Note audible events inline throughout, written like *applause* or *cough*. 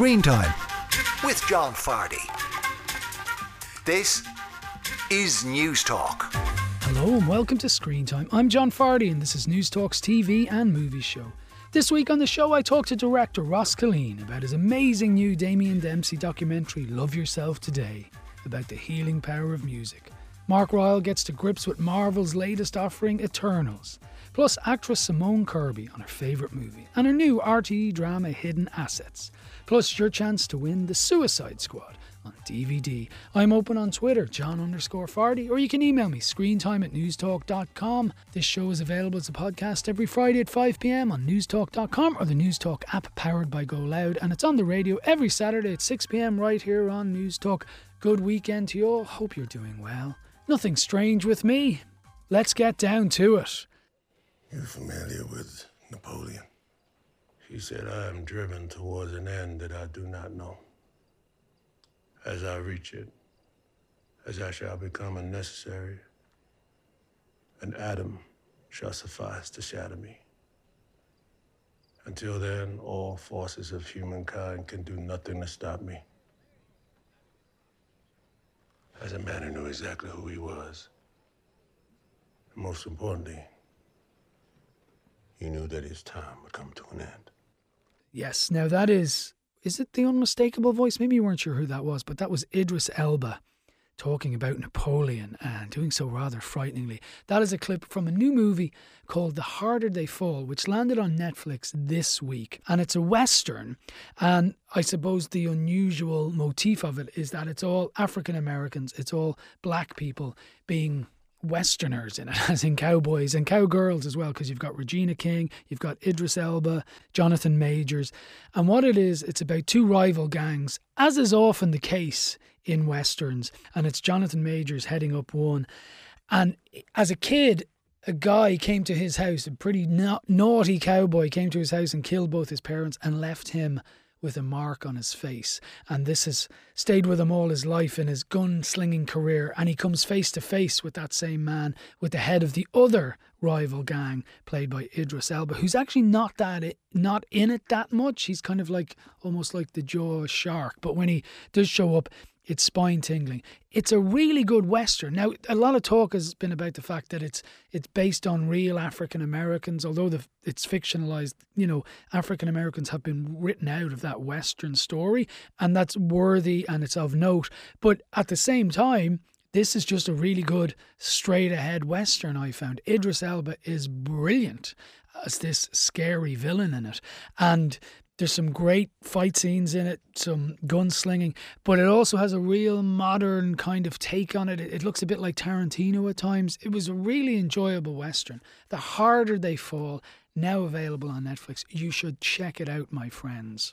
Screen Time with John Fardy. This is News Talk. Hello and welcome to Screen Time. I'm John Fardy and this is News Talk's TV and movie show. This week on the show, I talked to director Ross Killeen about his amazing new Damien Dempsey documentary, Love Yourself Today, about the healing power of music. Mark Ryle gets to grips with Marvel's latest offering, Eternals. Plus, actress Simone Kirby on her favourite movie and her new RTE drama Hidden Assets. Plus, your chance to win The Suicide Squad on DVD. I'm open on Twitter, John underscore Fardy, or you can email me, screentime at newstalk.com. This show is available as a podcast every Friday at 5 pm on newstalk.com or the Newstalk app powered by Go Loud, and it's on the radio every Saturday at 6 pm right here on Newstalk. Good weekend to you all. Hope you're doing well. Nothing strange with me. Let's get down to it. You're familiar with Napoleon? He said, I am driven towards an end that I do not know. As I reach it, as I shall become unnecessary, an atom shall suffice to shatter me. Until then, all forces of humankind can do nothing to stop me. As a man who knew exactly who he was, and most importantly, he knew that his time would come to an end. Yes, now that is, is it the unmistakable voice? Maybe you weren't sure who that was, but that was Idris Elba talking about Napoleon and doing so rather frighteningly. That is a clip from a new movie called The Harder They Fall, which landed on Netflix this week. And it's a Western. And I suppose the unusual motif of it is that it's all African Americans, it's all black people being Westerners in it, *laughs* as in cowboys and cowgirls as well, because you've got Regina King, you've got Idris Elba, Jonathan Majors. And what it is, it's about two rival gangs, as is often the case in Westerns. And it's Jonathan Majors heading up one. And as a kid, a guy came to his house, a pretty na- naughty cowboy came to his house and killed both his parents and left him with a mark on his face. And this has stayed with him all his life in his gun-slinging career. And he comes face to face with that same man, with the head of the other rival gang, played by Idris Elba, who's actually not that not in it that much. He's kind of like almost like the jaw shark. But when he does show up, it's spine tingling. It's a really good western. Now, a lot of talk has been about the fact that it's it's based on real African Americans, although the, it's fictionalized. You know, African Americans have been written out of that western story, and that's worthy and it's of note. But at the same time, this is just a really good straight ahead western. I found Idris Elba is brilliant as this scary villain in it, and there's some great fight scenes in it, some gunslinging, but it also has a real modern kind of take on it. It looks a bit like Tarantino at times. It was a really enjoyable Western. The Harder They Fall, now available on Netflix. You should check it out, my friends.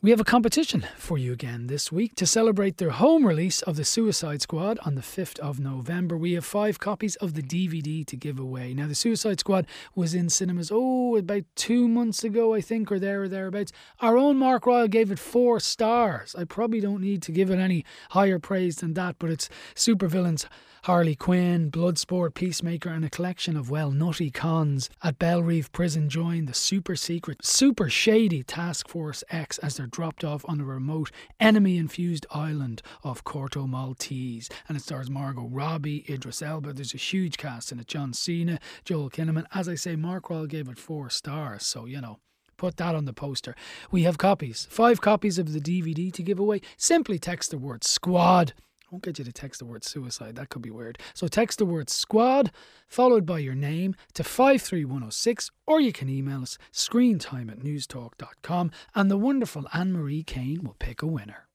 We have a competition for you again this week to celebrate their home release of The Suicide Squad on the 5th of November. We have five copies of the DVD to give away. Now, The Suicide Squad was in cinemas, oh, about two months ago, I think, or there or thereabouts. Our own Mark Ryle gave it four stars. I probably don't need to give it any higher praise than that, but it's supervillains Harley Quinn, Bloodsport, Peacemaker, and a collection of, well, nutty cons at Belle Reve Prison join the super secret, super shady Task Force X as they're dropped off on a remote, enemy infused island of Corto Maltese. And it stars Margot Robbie, Idris Elba. There's a huge cast in it John Cena, Joel Kinnaman. As I say, Mark Ryle gave it four stars, so, you know. Put that on the poster. We have copies, five copies of the DVD to give away. Simply text the word squad I won't get you to text the word suicide. That could be weird. So text the word squad followed by your name to 53106 or you can email us screentime at newstalk.com and the wonderful Anne Marie Kane will pick a winner.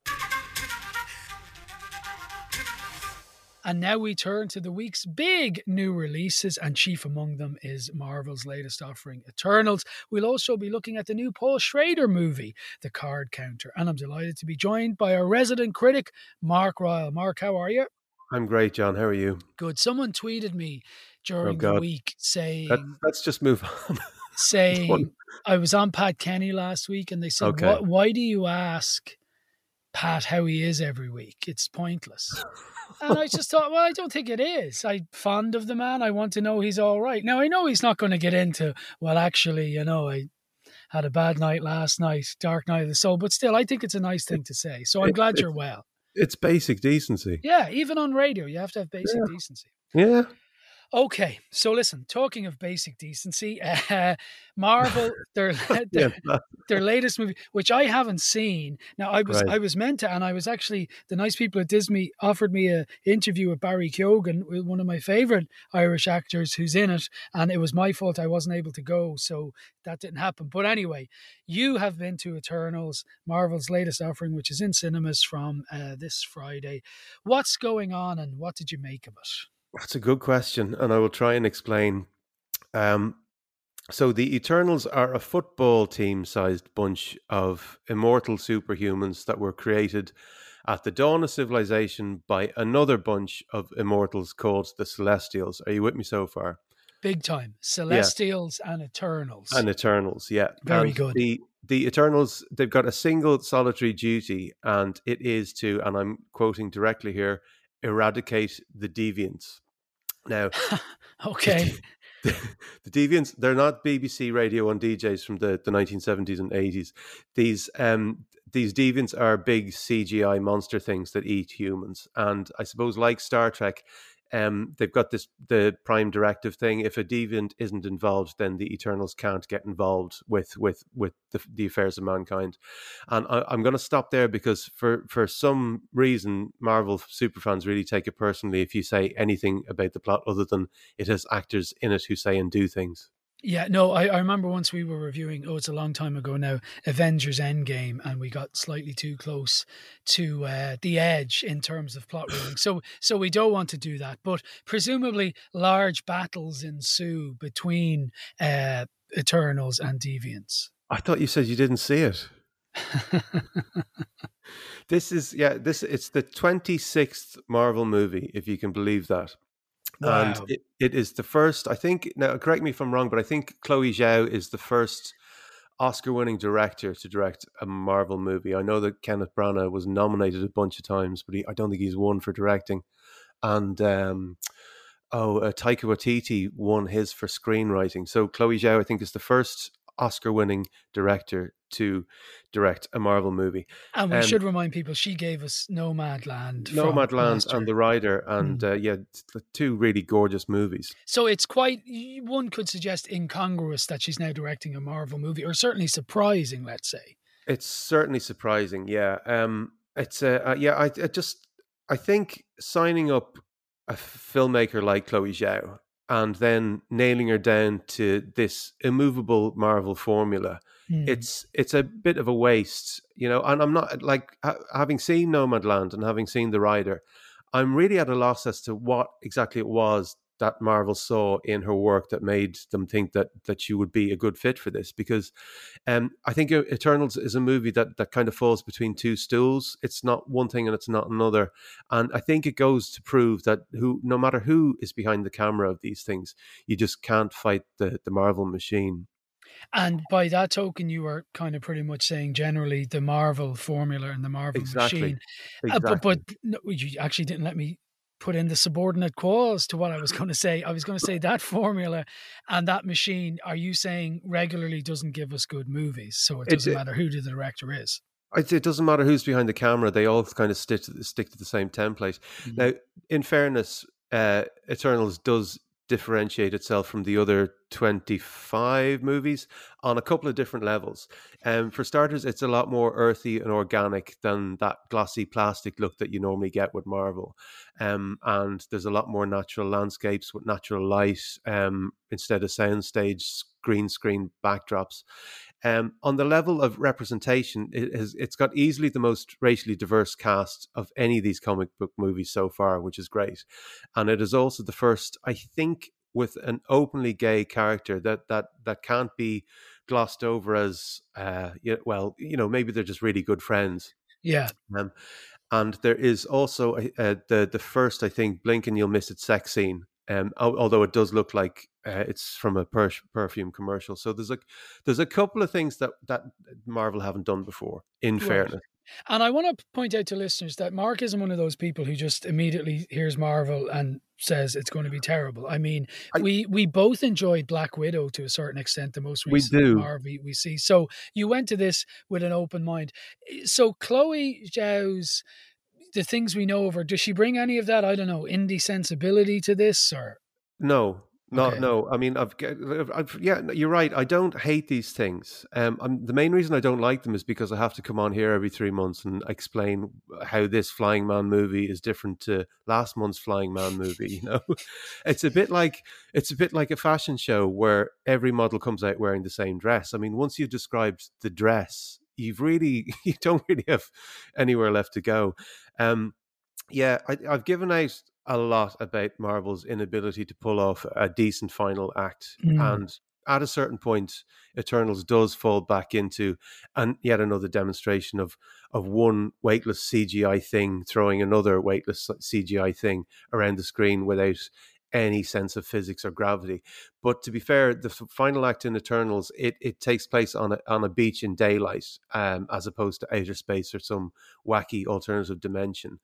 And now we turn to the week's big new releases, and chief among them is Marvel's latest offering, Eternals. We'll also be looking at the new Paul Schrader movie, The Card Counter. And I'm delighted to be joined by our resident critic, Mark Ryle. Mark, how are you? I'm great, John. How are you? Good. Someone tweeted me oh, during oh the week saying, Let, us just move on. *laughs* saying, I was on Pat Kenny last week, and they said, okay. Why do you ask Pat how he is every week? It's pointless. and I just *laughs* thought, well, I don't think it is. I'm fond of the man. I want to know he's all right. Now I know he's not going to get into. Well, actually, you know, I had a bad night last night, dark night of the soul. But still, I think it's a nice thing to say. So I'm It- glad you're well. It's basic decency. Yeah, even on radio, you have to have basic Yeah. decency. Yeah. Okay, so listen, talking of basic decency, uh, *laughs* Marvel, *laughs* their, *laughs* their their latest movie, which I haven't seen. Now, I was Right. I was meant to, and I was actually the nice people at Disney offered me a interview with Barry Keoghan, one of my favorite Irish actors who's in it, and it was my fault I wasn't able to go, so that didn't happen. But anyway, you have been to Eternals, Marvel's latest offering, which is in cinemas from uh, this Friday. What's going on, and what did you make of it? That's a good question, and I will try and explain. Um, so the Eternals are a football team-sized bunch of immortal superhumans that were created at the dawn of civilization by another bunch of immortals called the Celestials. Are you with me so far? Big time, Celestials and Eternals. And Eternals, yeah. Very And good. The the Eternals, they've got a single solitary duty, and it is to, and I'm quoting directly here, eradicate the deviants. Now, *laughs* okay. the, *laughs* the deviants they're not bbc radio on djs from the, the 1970s and 80s these um these deviants are big cgi monster things that eat humans and i suppose like star trek um they've got this the prime directive thing if a deviant isn't involved then the eternals can't get involved with with with the, the affairs of mankind and I, i'm going to stop there because for for some reason marvel superfans really take it personally if you say anything about the plot other than it has actors in it who say and do things. Yeah, no, I, I remember once we were reviewing, oh, it's a long time ago now, Avengers Endgame, and we got slightly too close to uh, the edge in terms of plot ruling. So, so we don't want to do that. But presumably, large battles ensue between uh, Eternals and Deviants. I thought you said you didn't see it. *laughs* This is yeah, this it's the 26th Marvel movie if you can believe that. Wow. And it, it is the first, I think now correct me if I'm wrong, but I think Chloe Zhao is the first Oscar winning director to direct a Marvel movie. I know that Kenneth Branagh was nominated a bunch of times, but he, I don't think he's won for directing. And um oh, uh, Taika Waititi won his for screenwriting. So Chloe Zhao, I think, is the first Oscar-winning director to direct a Marvel movie. and we um, should remind people she gave us Nomadland. Nomadland and. The Rider, and Hmm. uh, yeah, two really gorgeous movies. So it's quite, one could suggest incongruous that she's now directing a Marvel movie, or certainly surprising, let's say. It's certainly surprising. Yeah, um, it's uh, uh, yeah. I, I just I think signing up a filmmaker like Chloe Zhao and then nailing her down to this immovable Marvel formula Hmm. it's it's a bit of a waste, you know. And I'm not like ha- having seen Nomadland and having seen The Rider, I'm really at a loss as to what exactly it was that Marvel saw in her work that made them think that that she would be a good fit for this. Because um, I think Eternals is a movie that that kind of falls between two stools. It's not one thing and it's not another. And I think it goes to prove that who, no matter who is behind the camera of these things, you just can't fight the the Marvel machine. And by that token, you were kind of pretty much saying generally the Marvel formula and the Marvel Exactly. machine. Uh, but but no, you actually didn't let me put in the subordinate clause to what I was going to say. I was going to say that formula and that machine. Are you saying regularly doesn't give us good movies? So it doesn't it- matter who the director is. It, doesn't matter who's behind the camera; they all kind of stick to, stick to the same template. Mhm. Now, in fairness, uh, Eternals does differentiate itself from the other twenty-five movies on a couple of different levels. Um, for starters, it's a lot more earthy and organic than that glossy plastic look that you normally get with Marvel. Um, and there's a lot more natural landscapes with natural light um, instead of soundstage green screen backdrops. Um, on the level of representation, it has it's got easily the most racially diverse cast of any of these comic book movies so far, which is great. And it is also the first, I think, with an openly gay character that that that can't be glossed over as, uh, well, you know, maybe they're just really good friends. Yeah. Um, and there is also uh, the the first, I think, blink and you'll miss it sex scene. Um, although it does look like uh, it's from a per- perfume commercial, so there's a there's a couple of things that that Marvel haven't done before. In Right. fairness, And I want to point out to listeners that Mark isn't one of those people who just immediately hears Marvel and says it's going to be terrible. I mean, I- we we both enjoyed Black Widow to a certain extent, the most We recent do. Marvel we, we see. So you went to this with an open mind. So Chloe Zhao's the things we know of her, does she bring any of that? I don't know, indie sensibility to this, or No, no, Okay. no. I mean, I've, I've, yeah, you're right. I don't hate these things. Um, I'm, the main reason I don't like them is because I have to come on here every three months and explain how this Flying Man movie is different to last month's Flying Man movie. You know, *laughs* it's a bit like it's a bit like a fashion show where every model comes out wearing the same dress. I mean, once you've described the dress, you've really *laughs* you don't really have anywhere left to go. Um, yeah, I, I've given out a lot about Marvel's inability to pull off a decent final act, Mm. and at a certain point, Eternals does fall back into and yet another demonstration of of one weightless CGI thing throwing another weightless CGI thing around the screen without any sense of physics or gravity. But to be fair, the final act in Eternals it, it takes place on a on a beach in daylight, um, as opposed to outer space or some wacky alternative dimension.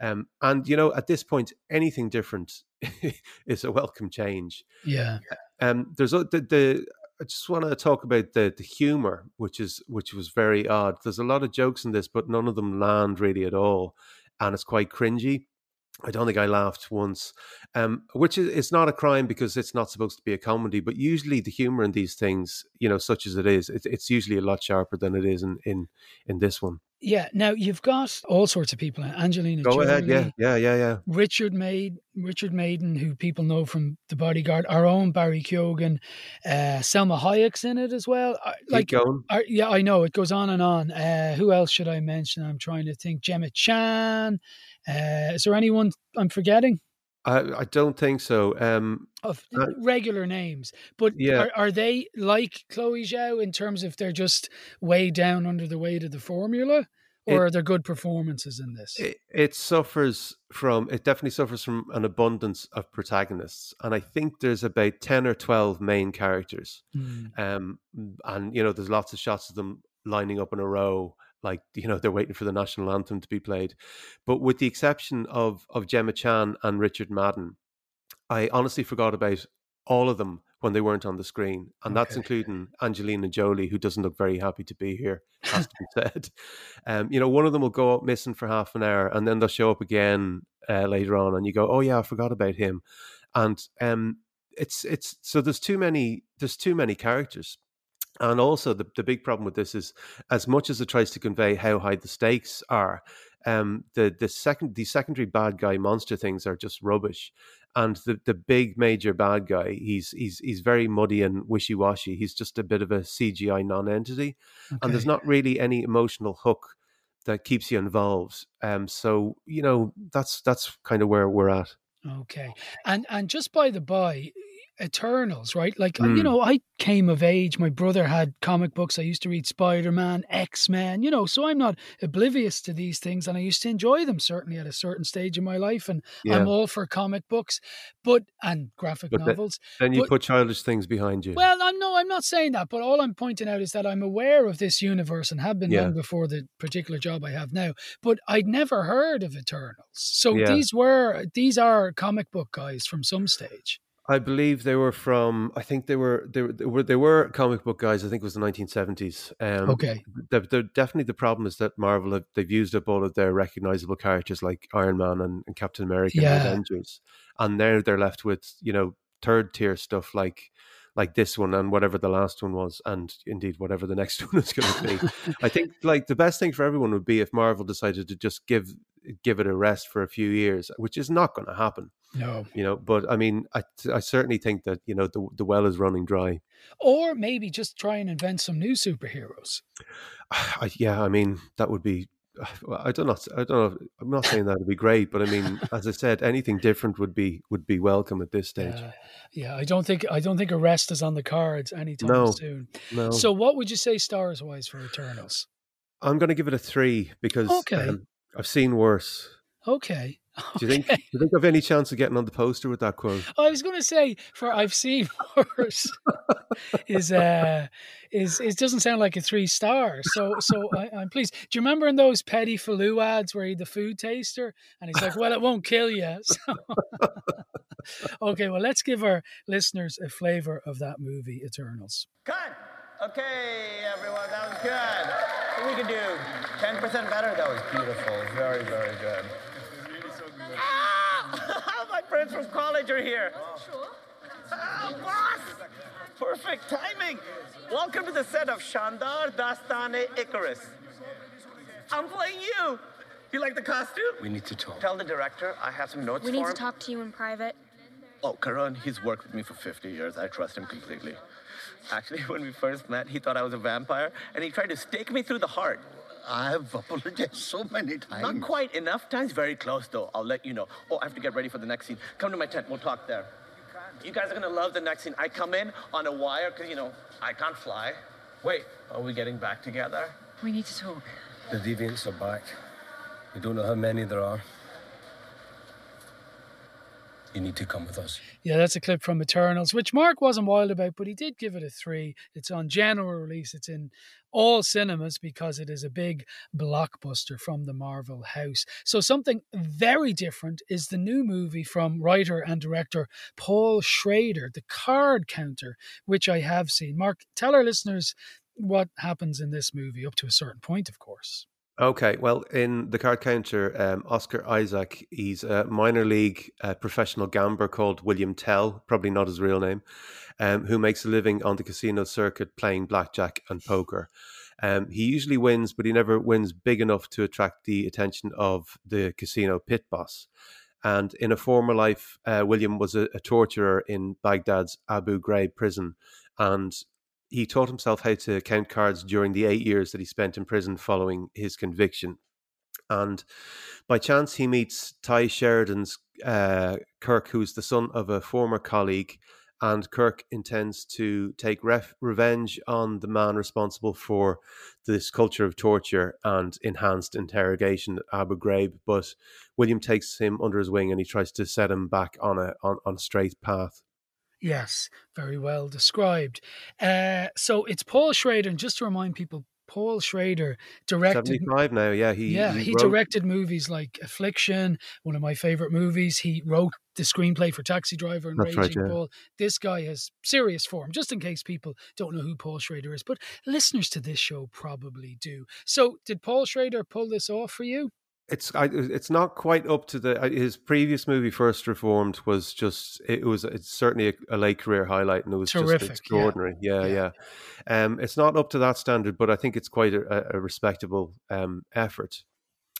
Um, and you know, at this point, anything different *laughs* is a welcome change. yeah, Um, there's a, the, the I just want to talk about the the humor, which is which was very odd. There's a lot of jokes in this, but none of them land really at all, and it's quite cringy. I don't think I laughed once, um, which is it's not a crime because it's not supposed to be a comedy. But usually, the humor in these things, you know, such as it is, it, it's usually a lot sharper than it is in in in this one. Yeah. Now you've got all sorts of people. In Angelina Go Jolie, ahead, yeah, yeah, yeah, yeah. Richard Maid, Richard Madden, who people know from The Bodyguard, our own Barry Keoghan, uh, Salma Hayek's in it as well. Uh, Keep Like, going. are, yeah, I know it goes on and on. Uh, who else should I mention? I'm trying to think. Gemma Chan. Uh, is there anyone I'm forgetting? I, I don't think so. Um, Of Uh, regular names, but yeah. are, are they like Chloe Zhao in terms of they're just way down under the weight of the formula, or It- are there good performances in this? it, it suffers from it definitely suffers from an abundance of protagonists and i think there's about 10 or 12 main characters Hmm. um and you know there's lots of shots of them lining up in a row like *laughs* you know they're waiting for the national anthem to be played. But with the exception of of gemma chan and richard madden i honestly forgot about all of them when they weren't on the screen and that's including angelina jolie who doesn't look very happy to be here *laughs* has to be said. Um, you know, one of them will go up missing for half an hour, and then they'll show up again uh, later on, and you go, "Oh yeah, I forgot about him." And um, it's it's so there's too many there's too many characters, and also the the big problem with this is as much as it tries to convey how high the stakes are, um, the the second the secondary bad guy monster things are just rubbish. And the, the big major bad guy, he's he's he's very muddy and wishy washy. He's just a bit of a CGI non-entity and there's not really any emotional hook that keeps you involved. Um, so you know that's that's kind of where we're at. Okay. And and just by the by, Eternals, right? Like uh, you Mm. know, I came of age. My brother had comic books. I used to read Spider Man, X Men. You know, so I'm not oblivious to these things, and I used to enjoy them certainly at a certain stage in my life. And I'm all for comic books, but and graphic But novels. then you but- put childish things behind you. Well, I'm no, I'm not saying that, but all I'm pointing out is that I'm aware of this universe and have been Yeah. long before the particular job I have now. But I'd never heard of Eternals, so Yeah. these were these are comic book guys from some stage. I believe they were from. I think they were they were they were, they were comic book guys. I think it was the 1970s. Um, Okay, the, the, definitely the problem is that Marvel have, they've used up all of their recognizable characters like Iron Man and, and Captain America Yeah. and Avengers, and now they're left with you know third tier stuff like like this one and whatever the last one was, and indeed whatever the next *laughs* one is going to be. I think *laughs* like the best thing for everyone would be if Marvel decided to just give give it a rest for a few years, which is not going to happen, no, you know. But I mean, I I certainly think that you know the the well is running dry. or maybe just try and invent some new superheroes. *sighs* I, yeah, I mean that would be. *sighs* I don't know. I don't know. I'm not saying that would be great, but I mean, *laughs* as I said, anything different would be would be welcome at this stage. Uh, yeah, I don't think I don't think arrest is on the cards anytime No. soon. no, So, what would you say stars wise for Eternals? I'm going to give it a three because Okay. um, I've seen worse. Okay. *laughs* Do you think? Do you think I've any chance of getting on the poster with that quote? I was going to say for I've seen *laughs* worse is uh is it doesn't sound like a three star. So so I, am pleased. Do you remember in those Petits Filous ads where he the food taster and he's like, well, it won't kill you. *laughs* So, okay, well, let's give our listeners a flavor of that movie, Eternals. Cut. Okay, everyone, that was good. We could do 10% better. That was beautiful. Very, very good. My friends from college are here. Oh, sure. Oh, boss! Perfect timing. Welcome to the set of Shandar Dastane Icarus. I'm playing you. You like the costume? We need to talk. Tell the director I have some notes We need for to him. talk to you in private. Oh, Karan, he's worked with me for 50 years. I trust him completely. Actually, *laughs* when we first met, he thought I was a vampire, and he tried to stake me through the heart. I've *laughs* apologized so many times. Not quite enough times. Very close, though. I'll let you know. Oh, I have to get ready for the next scene. Come to my tent. We'll talk there. You guys are gonna love the next scene. I come in on a wire because you know I can't fly. Wait, are we getting back together? We need to talk. The deviants are back. We don't know how many there are. You need to come with us. Yeah, that's a clip from Eternals, which Mark wasn't wild about, but he did give it a three. It's on general release. It's in all cinemas because it is a big blockbuster from the Marvel house. So, something very different is the new movie from writer and director Paul Schrader, The Card Counter, which I have seen. Mark, tell our listeners what happens in this movie up to a certain point, of course. Okay, well, in the card counter, um, Oscar Isaac, he's a minor league uh, professional gambler called William Tell, probably not his real name, um, who makes a living on the casino circuit playing blackjack and poker. Um, he usually wins, but he never wins big enough to attract the attention of the casino pit boss. And in a former life, uh, William was a, a torturer in Baghdad's Abu Ghraib prison. And he taught himself how to count cards during the eight years that he spent in prison following his conviction. And by chance, he meets Tye Sheridan's uh, Kirk, who's the son of a former colleague. And Kirk intends to take ref- revenge on the man responsible for this culture of torture and enhanced interrogation at Abu Ghraib. But William takes him under his wing and he tries to set him back on a on, on a straight path. Yes, very well described. Uh, so it's Paul Schrader, and just to remind people, Paul Schrader directed. Seventy-five now, yeah. He yeah, he, wrote- directed movies like Affliction, one of my favorite movies. He wrote the screenplay for Taxi Driver and That's right, Raging yeah. Bull. This guy has serious form, just in case people don't know who Paul Schrader is. But listeners to this show probably do. So, did Paul Schrader pull this off for you? It's I, it's not quite up to the uh, his previous movie First Reformed was just it was it's certainly a, a late career highlight and it was Terrific, just yeah. extraordinary. Yeah yeah, um it's not up to that standard but I think it's quite a, a respectable um effort.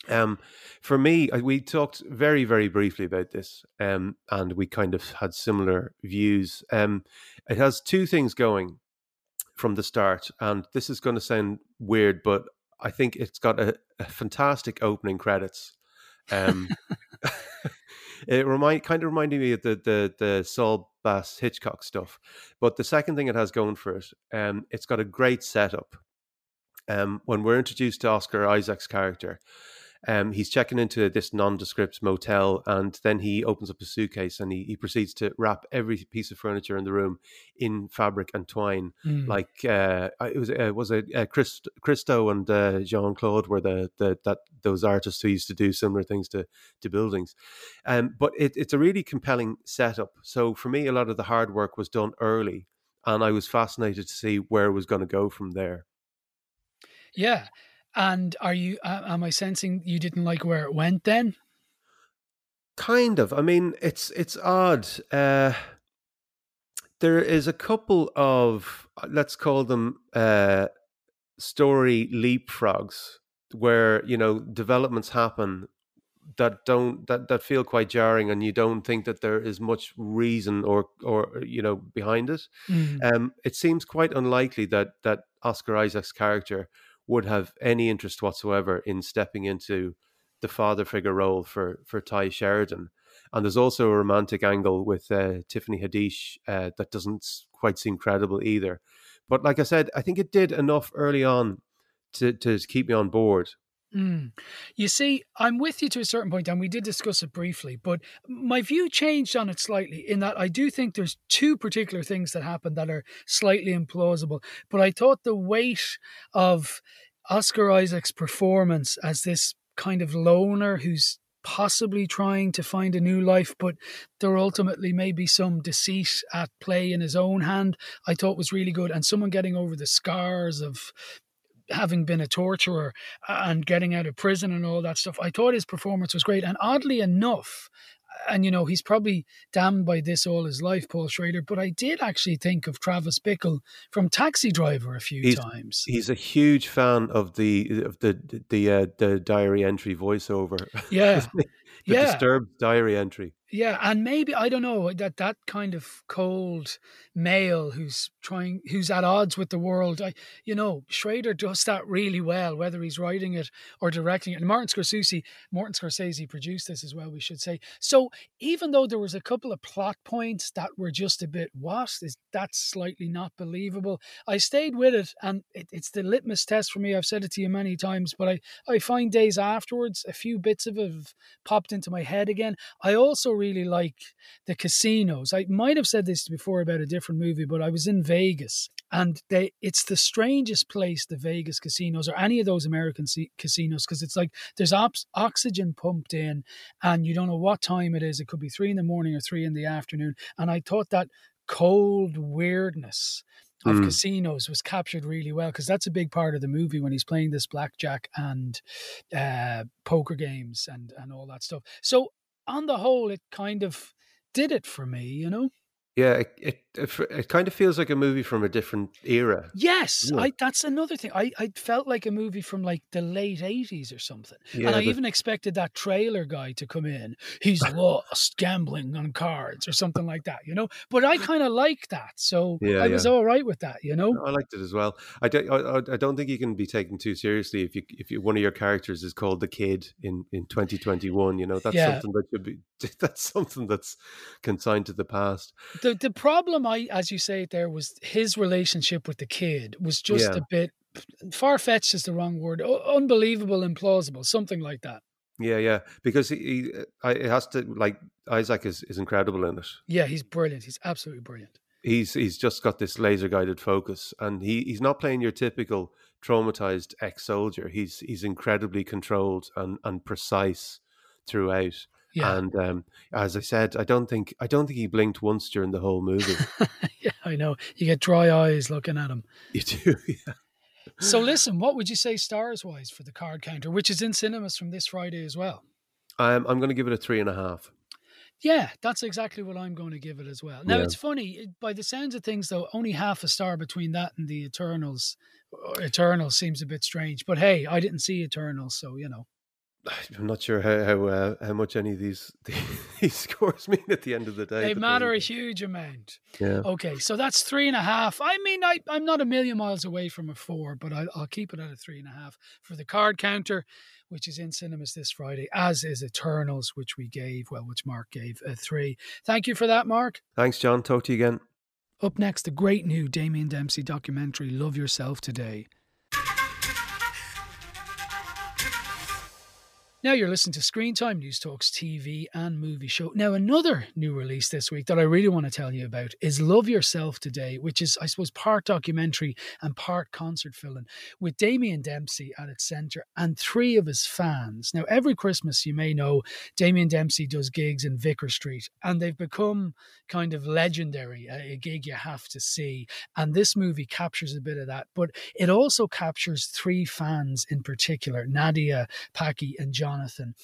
Um for me I- we talked very very briefly about this um and we kind of had similar views. Um it has two things going from the start and this is going to sound weird but I think it's got a, a fantastic opening credits. Um, *laughs* *laughs* it remind kind of reminded me of the the the Saul Bass Hitchcock stuff. But the second thing it has going for it, um, it's got a great setup. Um, when we're introduced to Oscar Isaac's character, um, he's checking into this nondescript motel, and then he opens up a suitcase and he, he proceeds to wrap every piece of furniture in the room in fabric and twine Mm. like uh, it was uh, was it uh, Christ, Christo and uh, Jeanne-Claude were the, the that those artists who used to do similar things to to buildings, um, but it, it's a really compelling setup. So for me, a lot of the hard work was done early, and I was fascinated to see where it was going to go from there. Yeah. And are you? Uh, am I sensing you didn't like where it went then? Kind of. I mean, it's it's odd. Uh, there is a couple of let's call them uh, story leapfrogs where you know developments happen that don't that, that feel quite jarring and you don't think that there is much reason or or you know behind it Mm. um it seems quite unlikely that that oscar isaac's character would have any interest whatsoever in stepping into the father figure role for for tye sheridan. And there's also a romantic angle with uh, tiffany haddish uh, that doesn't quite seem credible either. But like i said i think it did enough early on to to keep me on board Mm. You see, I'm with you to a certain point, and we did discuss it briefly, but my view changed on it slightly in that I do think there's two particular things that happen that are slightly implausible. But I thought the weight of Oscar Isaac's performance as this kind of loner who's possibly trying to find a new life, but there ultimately may be some deceit at play in his own hand, I thought was really good. And someone getting over the scars of having been a torturer and getting out of prison and all that stuff. I thought his performance was great. And oddly enough, and you know, he's probably damned by this all his life, Paul Schrader, but I did actually think of Travis Bickle from Taxi Driver a few He's- times. He's a huge fan of the of the the uh, the diary entry voiceover. Yeah. *laughs* the Yeah. disturbed diary entry. Yeah, and maybe I don't know that that kind of cold male who's trying, who's at odds with the world. I, you know, Schrader does that really well, whether he's writing it or directing it. And Martin Scorsese, Martin Scorsese produced this as well. We should say. So even though there was a couple of plot points that were just a bit what is that's slightly not believable, I stayed with it, and it, it's the litmus test for me. I've said it to you many times, but I I find days afterwards a few bits of it have popped into my head again. I also really like the casinos. I might have said this before about a different movie, but I was in Vegas and they it's the strangest place the Vegas casinos or any of those American c- casinos because it's like there's ops, oxygen pumped in and you don't know what time it is. It could be 3 in the morning or 3 in the afternoon and I thought that cold weirdness of Mm. casinos was captured really well because that's a big part of the movie when he's playing this blackjack and uh, poker games and and all that stuff. So on the whole, it kind of did it for me, you know. Yeah, it, it it it kind of feels like a movie from a different era. Yes, Yeah. I, that's another thing. I, I felt like a movie from like the late eighties or something, Yeah, and I the- even expected that trailer guy to come in. He's *laughs* lost gambling on cards or something like that, you know. But I *laughs* kind of like that, so Yeah, I was all right with that, you know. I liked it as well. I don't. I, I- I don't think you can be taken too seriously if you if you, one of your characters is called the kid in in twenty twenty one. You know that's something that should be. *laughs* That's something that's consigned to the past. The the problem I as you say it there was his relationship with the kid was just Yeah. a bit far fetched is the wrong word unbelievable implausible something like that Yeah, yeah. Because he, he uh, I, it has to like Isaac is is incredible in it. yeah he's brilliant he's absolutely brilliant He's he's just got this laser guided focus, and he, he's not playing your typical traumatized ex soldier. He's he's incredibly controlled and, and precise throughout. Yeah And um, as I said, I don't think I don't think he blinked once during the whole movie. *laughs* yeah I know you get dry eyes looking at him you do, *laughs* yeah. so listen what would you say stars wise for the card counter which is in cinemas from this Friday as well Um, I'm going to give it a three and a half. Yeah, that's exactly what I'm going to give it as well. Now, Yeah. it's funny, by the sounds of things, though, only half a star between that and the Eternals. Eternals seems a bit strange, but hey, I didn't see Eternals, so you know. *sighs* I'm not sure how how, uh, how much any of these *laughs* these scores mean at the end of the day. They matter there a huge amount. Yeah. Okay, so that's three and a half. I mean, I, I'm not a million miles away from a four, but I, I'll keep it at a three and a half for the card counter, which is in cinemas this Friday, as is Eternals, which we gave, well, which Mark gave a three. Thank you for that, Mark. Thanks, John. Talk to you again. Up next, the great new Damien Dempsey documentary, Love Yourself Today. Now you're listening to Screen Time News Talks TV and movie show. Now, another new release this week that I really want to tell you about is Love Yourself Today, which is, I suppose, part documentary and part concert film with Damien Dempsey at its centre and three of his fans. Now, every Christmas, you may know, Damien Dempsey does gigs in Vicar Street and they've become kind of legendary, a, gig you have to see. And this movie captures a bit of that, but it also captures three fans in particular Nadia, Packy, and Jonathan.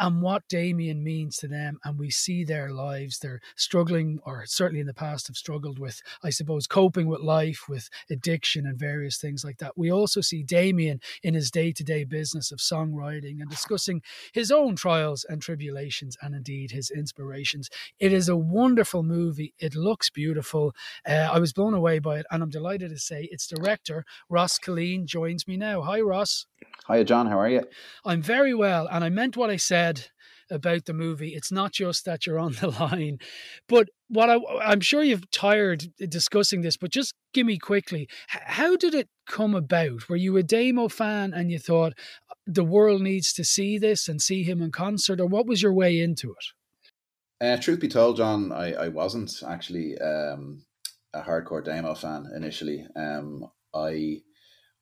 And what Damien means to them, and we see their lives. They're struggling, or certainly in the past have struggled with, I suppose, coping with life, with addiction, and various things like that. We also see Damien in his day to day business of songwriting and discussing his own trials and tribulations, and indeed his inspirations. It is a wonderful movie. It looks beautiful. Uh, I was blown away by it, and I'm delighted to say its director, Ross Killeen, joins me now. Hi, Ross. Hiya, John. How are you? I'm very well, and I meant what I said about the movie. It's not just that you're on *laughs* the line, but what I, I'm sure you've tired discussing this, but just give me quickly, how did it come about? Were you a Damo fan and you thought the world needs to see this and see him in concert, or what was your way into it? Uh, truth be told, John, I, I wasn't actually um, a hardcore Damo fan initially. Um, I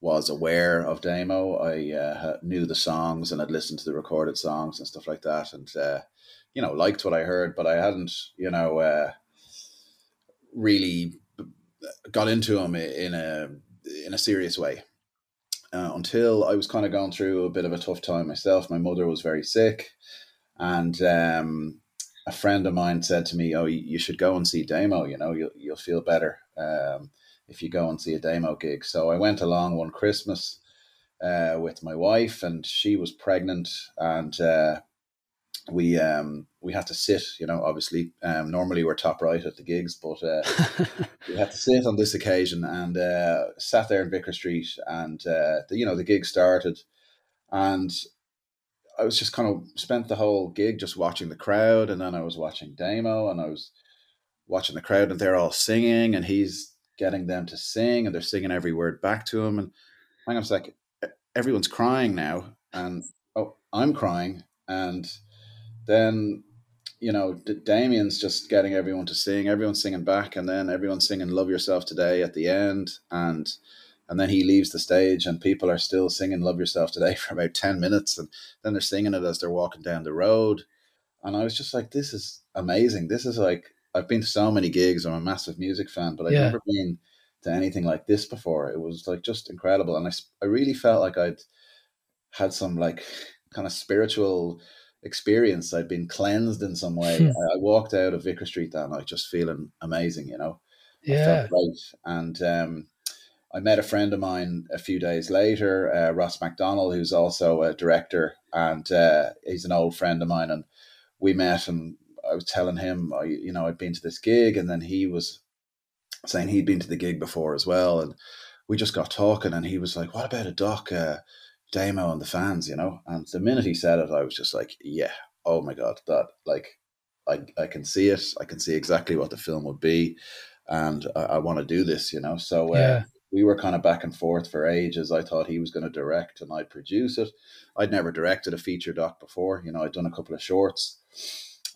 was aware of Damo. I uh, knew the songs and I'd listened to the recorded songs and stuff like that, and uh, you know liked what I heard, but I hadn't you know uh, really got into them in a in a serious way uh, until I was kind of going through a bit of a tough time myself. My mother was very sick, and um, a friend of mine said to me, "Oh, you should go and see Damo. You know, you'll you'll feel better um, if you go and see a Damo gig." So I went along one Christmas uh, with my wife, and she was pregnant, and uh, we um we had to sit you know obviously um normally we're top right at the gigs but uh, *laughs* we had to sit on this occasion and uh sat there in vicar street and uh the, you know the gig started and i was just kind of spent the whole gig just watching the crowd and then i was watching Damo and i was watching the crowd and they're all singing and he's getting them to sing and they're singing every word back to him and hang on a sec everyone's crying now and oh i'm crying and then you know Damien's just getting everyone to sing, everyone's singing back, and then everyone's singing "Love Yourself Today" at the end, and and then he leaves the stage, and people are still singing "Love Yourself Today" for about ten minutes, and then they're singing it as they're walking down the road, and I was just like, "This is amazing! This is like I've been to so many gigs. I'm a massive music fan, but I've yeah. never been to anything like this before. It was like just incredible, and I I really felt like I'd had some like kind of spiritual experience. I'd been cleansed in some way. Hmm. I, I, walked out of Vicar Street that night just feeling amazing, you know. Yeah. great. And um, I met a friend of mine a few days later, uh, Ross MacDonald, who's also a director, and uh, he's an old friend of mine. And we met, and I was telling him, I, you know, I'd been to this gig, and then he was saying he'd been to the gig before as well, and we just got talking, and he was like, "What about a doc?" Uh, Damo and the fans, you know. And the minute he said it, I was just like, yeah, oh my god, that like, I I can see it. I can see exactly what the film would be, and I, I want to do this, you know. So uh, yeah. we were kind of back and forth for ages. I thought he was going to direct and I'd produce it. I'd never directed a feature doc before, you know. I'd done a couple of shorts.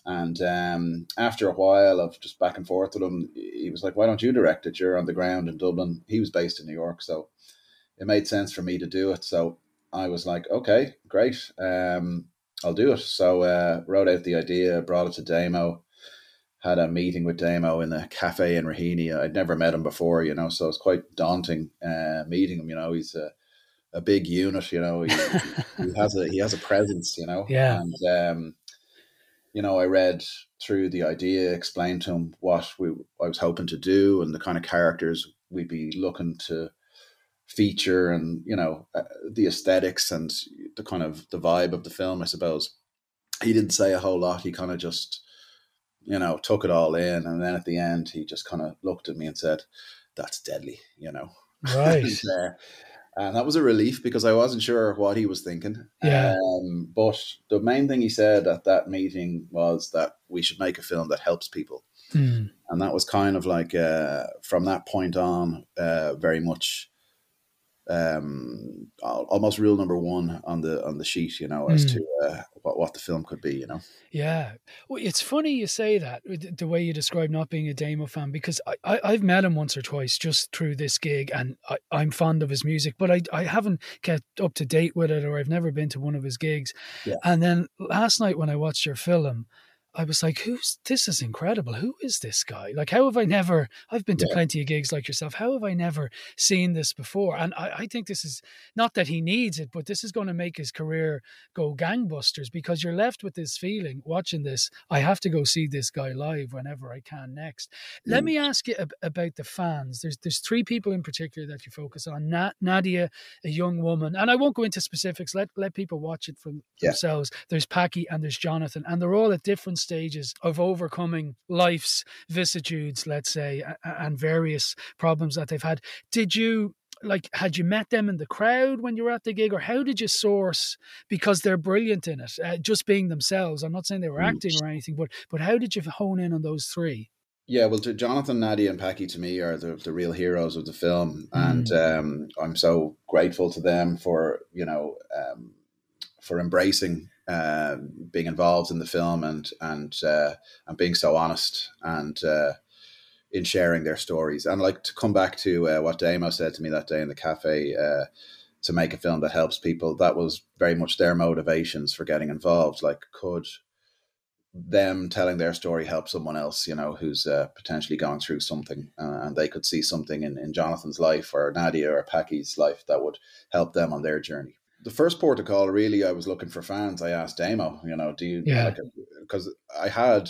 And um, after a while of just back and forth with him, he was like, "Why don't you direct it? You're on the ground in Dublin." He was based in New York, so it made sense for me to do it. So I was like, okay, great. Um, I'll do it. So uh, wrote out the idea, brought it to Damo, had a meeting with Damo in a cafe in Raheny. I'd never met him before, you know, so it's quite daunting uh, meeting him. You know, he's a, a big unit. You know, he, he has a he has a presence. You know, *laughs* yeah. And um, you know, I read through the idea, explained to him what we I was hoping to do, and the kind of characters we'd be looking to feature and you know uh, the aesthetics and the kind of the vibe of the film i suppose. He didn't say a whole lot. He kind of just you know took it all in and then at the end he just kind of looked at me and said that's deadly you know? *laughs* Right. And, uh, and, that was a relief because i wasn't sure what he was thinking. Yeah. Um, but the main thing he said at that meeting was that we should make a film that helps people. Mm. and that was kind of like uh, from that point on uh, very much um, almost rule number one on the on the sheet, you know, as mm. to uh, what what the film could be, you know. Yeah, well, it's funny you say that the way you describe not being a Damo fan because I, I have met him once or twice just through this gig, and I, I'm fond of his music, but I I haven't kept up to date with it, or I've never been to one of his gigs. Yeah. And then last night when I watched your film, I was like, who's this is incredible. Who is this guy? Like, how have I never, I've been to yeah. plenty of gigs like yourself. How have I never seen this before? And I, I think this is not that he needs it, but this is going to make his career go gangbusters because you're left with this feeling watching this. I have to go see this guy live whenever I can next. Mm. Let me ask you ab- about the fans. There's, there's three people in particular that you focus on Na- Nadia, a young woman, and I won't go into specifics. Let, let people watch it for yeah. themselves. There's Packy and there's Jonathan, and they're all at different stages of overcoming life's vicissitudes, let's say, and various problems that they've had. Did you like had you met them in the crowd when you were at the gig or how did you source because they're brilliant in it uh, just being themselves i'm not saying they were mm. acting or anything but but how did you hone in on those three yeah well jonathan nadia and packy to me are the, the real heroes of the film mm. and um, i'm so grateful to them for you know um, for embracing uh, being involved in the film and and uh, and being so honest and uh, in sharing their stories. And like to come back to uh, what Damo said to me that day in the cafe uh, to make a film that helps people. That was very much their motivations for getting involved. Like, could them telling their story help someone else, you know, who's uh, potentially going through something, and they could see something in, in Jonathan's life or Nadia or Packy's life that would help them on their journey. The first port of call, really, I was looking for fans. I asked Damo, you know, do you, Yeah. like, because I had,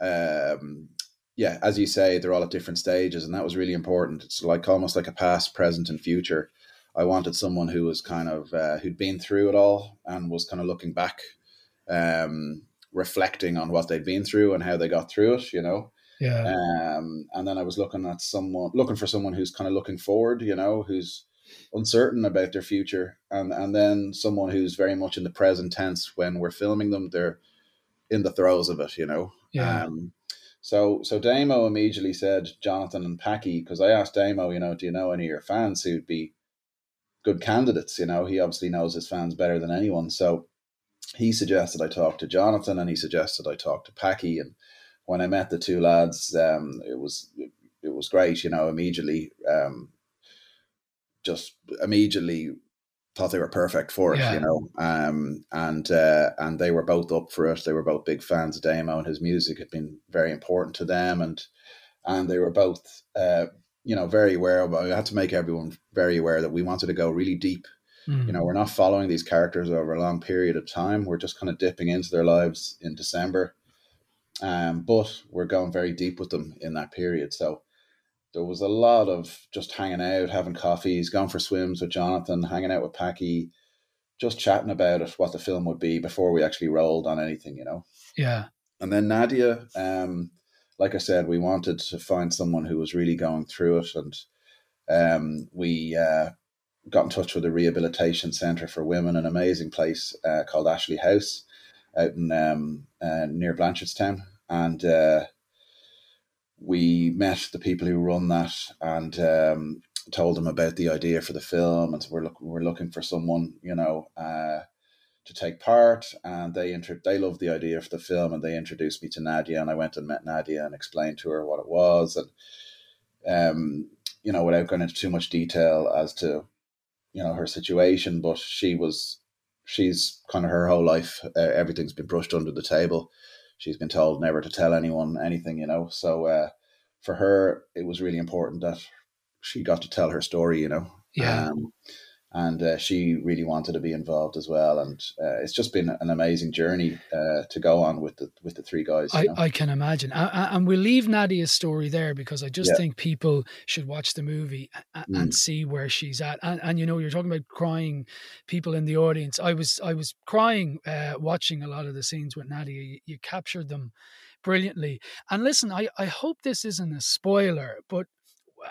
um, yeah, as you say, they're all at different stages, and that was really important. It's like almost like a past, present, and future. I wanted someone who was kind of uh, who'd been through it all and was kind of looking back, um, reflecting on what they'd been through and how they got through it. You know, Yeah. um, and then I was looking at someone, looking for someone who's kind of looking forward. You know, who's uncertain about their future, and and then someone who's very much in the present tense when we're filming them. They're in the throes of it. You know, Yeah. um, so so Damo immediately said Jonathan and Packy because I asked Damo, you know, do you know any of your fans who'd be good candidates? You know, he obviously knows his fans better than anyone. So he suggested I talk to Jonathan, and he suggested I talk to Packy. And when I met the two lads, um, it was it was great. You know, immediately, um, just immediately thought they were perfect for it, Yeah. you know. Um, and uh, and they were both up for it. They were both big fans of Damo, and his music had been very important to them. And and they were both, uh, you know, very aware of. I had to make everyone very aware that we wanted to go really deep. Mm. You know, we're not following these characters over a long period of time. We're just kind of dipping into their lives in December, um, but we're going very deep with them in that period. So there was a lot of just hanging out, having coffees, going for swims with Jonathan, hanging out with Packy, just chatting about it, what the film would be before we actually rolled on anything, you know. yeah. And then Nadia, um, like I said, we wanted to find someone who was really going through it, and um, we uh, got in touch with a rehabilitation centre for women, an amazing place uh, called Ashley House out in um, uh, near Blanchardstown, and uh, we met the people who run that and um, told them about the idea for the film, and so we're look, we're looking for someone, you know. Uh, to take part, and they inter- they loved the idea for the film, and they introduced me to Nadia, and I went and met Nadia and explained to her what it was, and um, you know, without going into too much detail as to you know her situation, but she was she's kind of her whole life, uh, everything's been brushed under the table. She's been told never to tell anyone anything, you know. So uh, for her, it was really important that she got to tell her story, you know. Yeah. Um, and uh, she really wanted to be involved as well. And uh, it's just been an amazing journey uh, to go on with the with the three guys. I. I can imagine. A- a- And we'll leave Nadia's story there because I just Yeah. think people should watch the movie and Mm. see where she's at. And, and you know, you're talking about crying people in the audience. I was I was crying uh, watching a lot of the scenes with Nadia. You, you captured them brilliantly. And listen, I, I hope this isn't a spoiler, but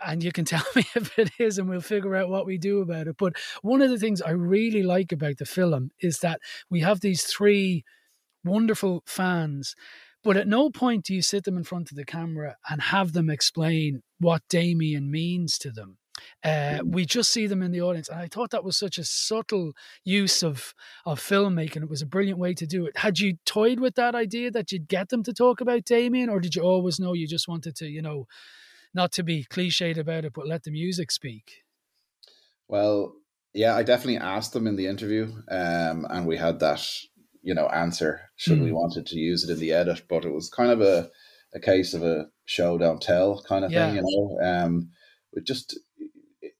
and you can *laughs* tell me if it is and we'll figure out what we do about it. But one of the things I really like about the film is that we have these three wonderful fans, but at no point do you sit them in front of the camera and have them explain what Damien means to them. Uh, we just see them in the audience, and I thought that was such a subtle use of of filmmaking. It was a brilliant way to do it. Had you toyed with that idea that you'd get them to talk about Damien, or did you always know you just wanted to, you know, not to be cliched about it, but let the music speak? Well, yeah, I definitely asked them in the interview, um, and we had that, you know, answer should we Mm. wanted to use it in the edit, but it was kind of a, a case of a show don't tell kind of Yeah. thing, you know. Um, it just it,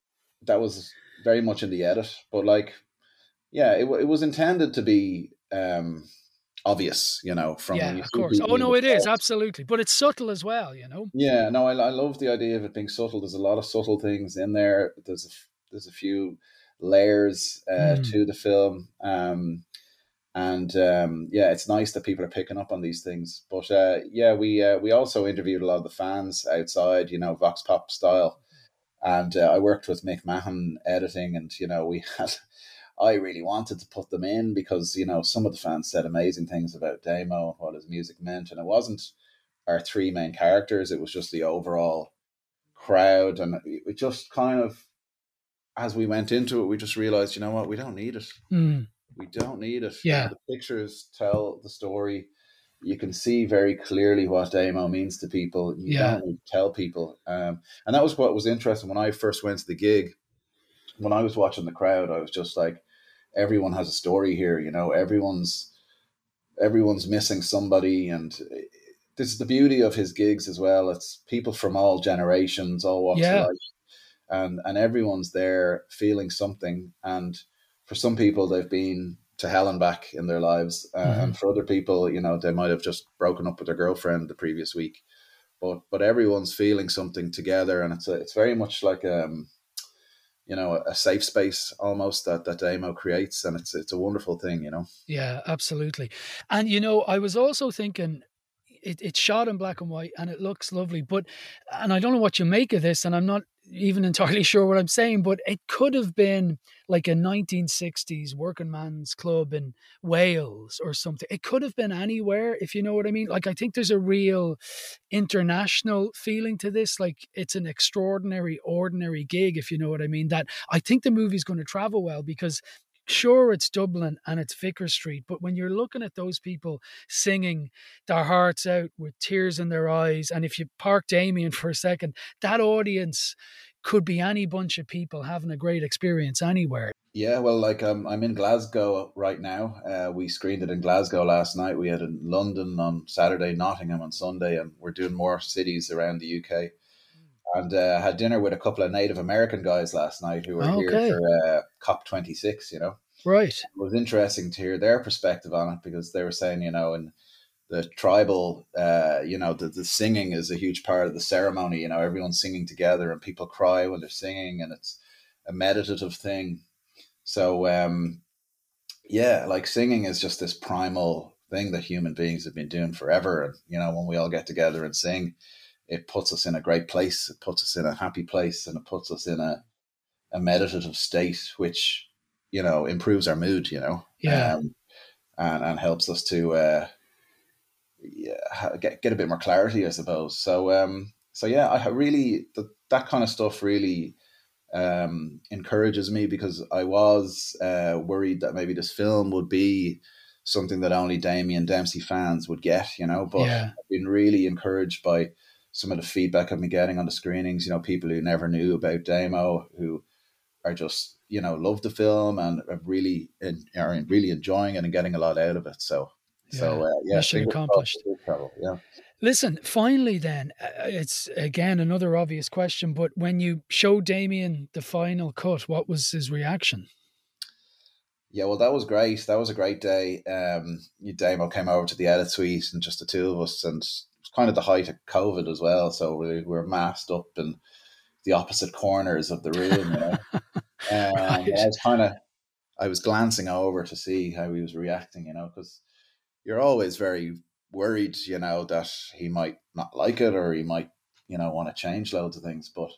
that was very much in the edit, but like, yeah, it, it was intended to be um, obvious, you know, from yeah, of course. Oh no, it is absolutely, but it's subtle as well. You know. Yeah, no, I, I love the idea of it being subtle. There's a lot of subtle things in there. There's a, there's a few layers uh, Mm. to the film, um, and um, yeah, it's nice that people are picking up on these things. But uh, yeah, we uh, we also interviewed a lot of the fans outside, you know, Vox Pop style, and uh, I worked with Mick Mahon editing, and you know, we *laughs* had. I really wanted to put them in because you know some of the fans said amazing things about Damo and what his music meant, and it wasn't our three main characters. It was just the overall crowd, and it just kind of, as we went into it, we just realized, you know what, we don't need it. Mm. We don't need it. Yeah. The pictures tell the story. You can see very clearly what Damo means to people. You Yeah. don't need to tell people. Um, and that was what was interesting when I first went to the gig. When I was watching the crowd, I was just like, everyone has a story here. You know, everyone's everyone's missing somebody, and this is the beauty of his gigs as well. It's people from all generations, all walks Yeah. of life, and and everyone's there feeling something. And for some people, they've been to hell and back in their lives, uh, Mhm. and for other people, you know, they might have just broken up with their girlfriend the previous week. But but everyone's feeling something together, and it's a, it's very much like um, you know, a safe space almost that that Damo creates, and it's it's a wonderful thing, you know. Yeah, absolutely. And you know, I was also thinking it, it's shot in black and white and it looks lovely, but and I don't know what you make of this, and I'm not even *laughs* entirely sure what I'm saying, but it could have been like a 1960s working man's club in Wales or something. It could have been anywhere, if you know what I mean. Like I think there's a real international feeling to this. Like it's an extraordinary, ordinary gig, if you know what I mean. That I think the movie's going to travel well because sure it's Dublin and it's Vicar Street, but when you're looking at those people singing their hearts out with tears in their eyes, and if you park Damien *laughs* for a second, that audience could be any bunch of people having a great experience anywhere. Yeah, well, like um, I'm in Glasgow right now. Uh, we screened it in Glasgow last night. We had in London on Saturday, Nottingham on Sunday, and we're doing more cities around the UK. And uh, had dinner with a couple of Native American guys last night who were Okay. here for uh, COP26. You know, Right. it was interesting to hear their perspective on it because they were saying, you know, in the tribal, uh, you know, the, the singing is a huge part of the ceremony. You know, everyone's singing together and people cry when they're singing, and it's a meditative thing. So, um, yeah, like singing is just this primal thing that human beings have been doing forever. And, you know, when we all get together and sing, it puts us in a great place, it puts us in a happy place, and it puts us in a, a meditative state, which, you know, improves our mood, you know, Yeah. um, and, and helps us to, uh, yeah, get, get a bit more clarity, I suppose. So, um, so yeah, I really, th- that kind of stuff really, um, encourages me because I was uh, worried that maybe this film would be something that only Damien Dempsey fans would get, you know. But Yeah. I've been really encouraged by some of the feedback I've been getting on the screenings. You know, people who never knew about Damo who are just you know love the film and are really and are really enjoying it and getting a lot out of it. So. So Yeah. uh, yeah, Mission accomplished. travel, Yeah. Listen, finally, then, uh, it's again another obvious question, but when you show Damien the final cut, what was his reaction? Yeah, well, that was great. That was a great day. Um, Damo came over to the edit suite and just the two of us, and kind of the height of COVID as well. So we we were masked up in the opposite corners of the room. You know? *laughs* um, Right. I was kind of, I was glancing over to see how he was reacting, you know, because you're always very worried, you know, that he might not like it or he might, you know, want to change loads of things. But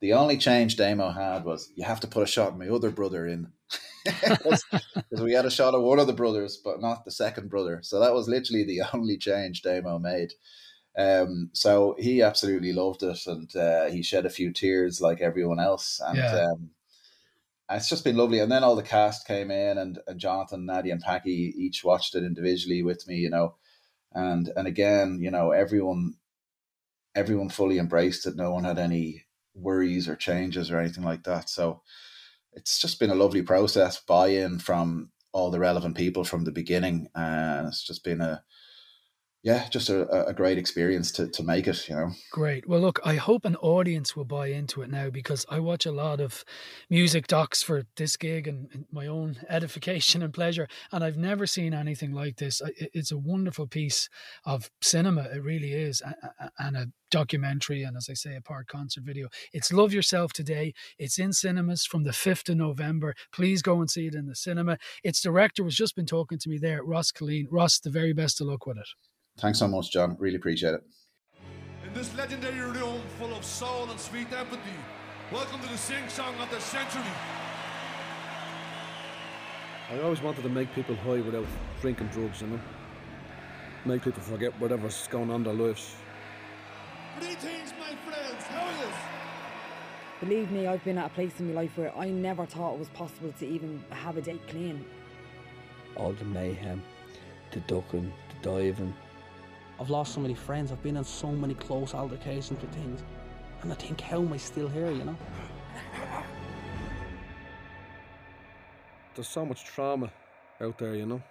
the only change Damo had was you have to put a shot of my other brother in. *laughs* Because we had a shot of one of the brothers, but not the second brother. So that was literally the *laughs* only change Damo made. Um, so he absolutely loved it, and uh, he shed a few tears like everyone else. And Yeah. um, it's just been lovely. And then all the cast came in, and, and Jonathan, Nadia, and Packy each watched it individually with me, you know. And and again, you know, everyone everyone fully embraced it. No one had any worries or changes or anything like that. So it's just been a lovely process, buy-in from all the relevant people from the beginning, and it's just been a yeah, just a, a great experience to to make it. You know. Great. Well, look, I hope an audience will buy into it now because I watch a lot of music docs for this gig and, and my own *laughs* edification and pleasure, and I've never seen anything like this. It's a wonderful piece of cinema. It really is, and a documentary, and as I say, a part concert video. It's Love Yourself Today. It's in cinemas from the 5th of November. Please go and see it in the cinema. Its director was just been talking to me there, Ross Killeen. Ross, the very best of luck with it. Thanks so much, John. Really appreciate it. In this legendary room full of soul and sweet empathy, welcome to the sing song of the century. I always wanted to make people high without drinking drugs, you know? Make people forget whatever's going on in their lives. Greetings, my friends. How are you? Believe me, I've been at a place in my life where I never thought it was possible to even have a date clean. all the mayhem, the ducking, the diving. I've lost so many friends. I've been in so many close altercations with things, and I think, how am I still here? You know. There's so much trauma out there, you know.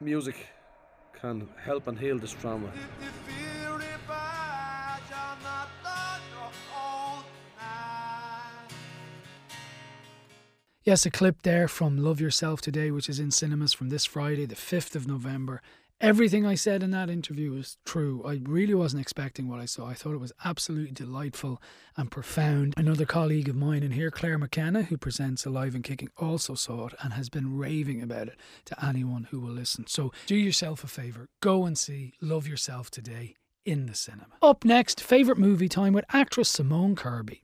Music can help and heal this trauma. Yes, a clip there from Love Yourself Today, which is in cinemas from this Friday, the 5th of November. Everything I said in that interview was true. I really wasn't expecting what I saw. I thought it was absolutely delightful and profound. Another colleague of mine in here, Claire McKenna, who presents Alive and Kicking, also saw it and has been raving about it to anyone who will listen. So do yourself a favour. Go and see Love Yourself Today in the cinema. Up next, favourite movie time with actress Simone Kirby.